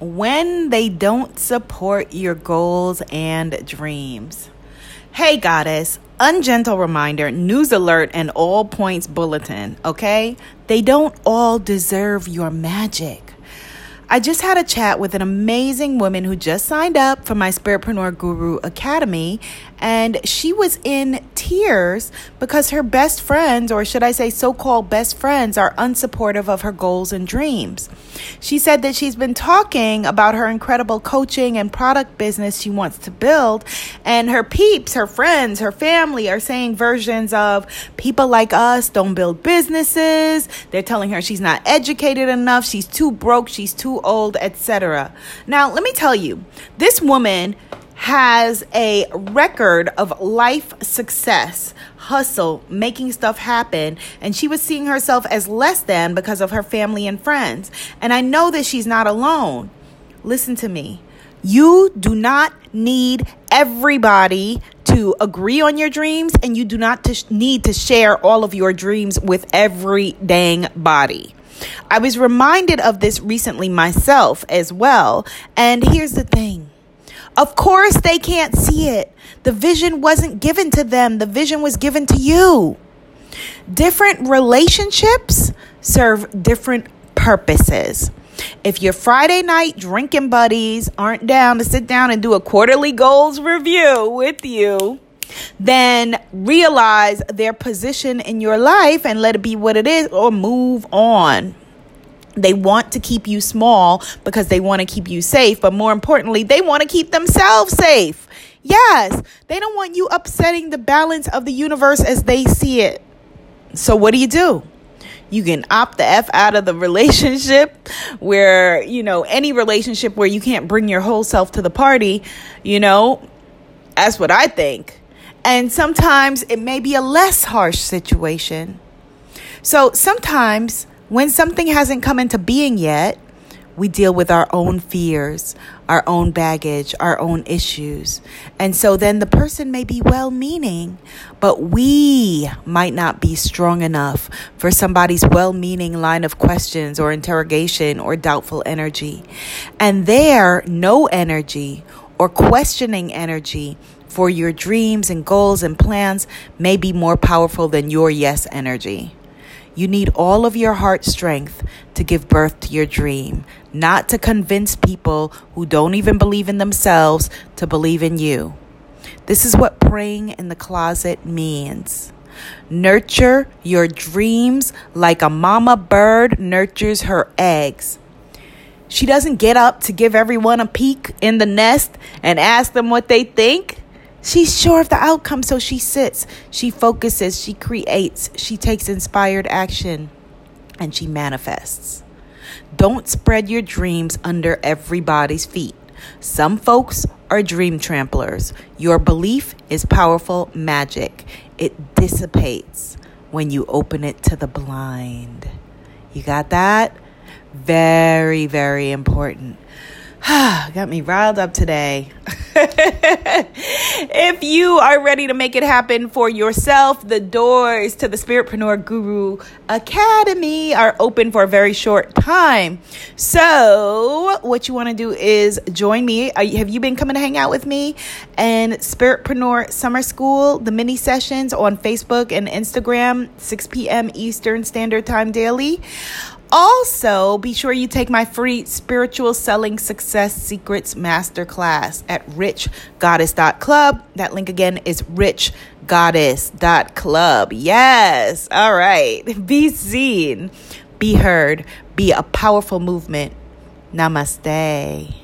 when they don't support your goals and dreams. Hey, goddess, ungentle reminder, news alert, and all points bulletin, okay? They don't all deserve your magic. I just had a chat with an amazing woman who just signed up for my Spiritpreneur Guru Academy, and she was in tears because her best friends, or should I say so called best friends, are unsupportive of her goals and dreams. She said that she's been talking about her incredible coaching and product business she wants to build, and her peeps, her friends, her family are saying versions of people like us don't build businesses. They're telling her she's not educated enough, she's too broke, she's too old, etc. Now, let me tell you, this woman has a record of life success, hustle, making stuff happen, and she was seeing herself as less than because of her family and friends. And I know that she's not alone. Listen to me. You do not need everybody to agree on your dreams, and you do not need to share all of your dreams with every dang body. I was reminded of this recently myself as well. And here's the thing of course, they can't see it. The vision wasn't given to them, the vision was given to you. Different relationships serve different purposes. If your Friday night drinking buddies aren't down to sit down and do a quarterly goals review with you, then realize their position in your life and let it be what it is or move on. They want to keep you small because they want to keep you safe, but more importantly, they want to keep themselves safe. Yes, they don't want you upsetting the balance of the universe as they see it. So, what do you do? You can opt the F out of the relationship where, you know, any relationship where you can't bring your whole self to the party, you know, that's what I think. And sometimes it may be a less harsh situation. So sometimes when something hasn't come into being yet, we deal with our own fears, our own baggage, our own issues. And so then the person may be well meaning, but we might not be strong enough for somebody's well meaning line of questions or interrogation or doubtful energy. And their no energy or questioning energy for your dreams and goals and plans may be more powerful than your yes energy. You need all of your heart strength to give birth to your dream, not to convince people who don't even believe in themselves to believe in you. This is what praying in the closet means. Nurture your dreams like a mama bird nurtures her eggs. She doesn't get up to give everyone a peek in the nest and ask them what they think. She's sure of the outcome, so she sits, she focuses, she creates, she takes inspired action, and she manifests. Don't spread your dreams under everybody's feet. Some folks are dream tramplers. Your belief is powerful magic, it dissipates when you open it to the blind. You got that? Very, very important. Got me riled up today. if you are ready to make it happen for yourself, the doors to the Spiritpreneur Guru Academy are open for a very short time. So, what you want to do is join me. Have you been coming to hang out with me and Spiritpreneur Summer School, the mini sessions on Facebook and Instagram, 6 p.m. Eastern Standard Time daily? Also, be sure you take my free spiritual selling success secrets masterclass at richgoddess.club. That link again is richgoddess.club. Yes. All right. Be seen, be heard, be a powerful movement. Namaste.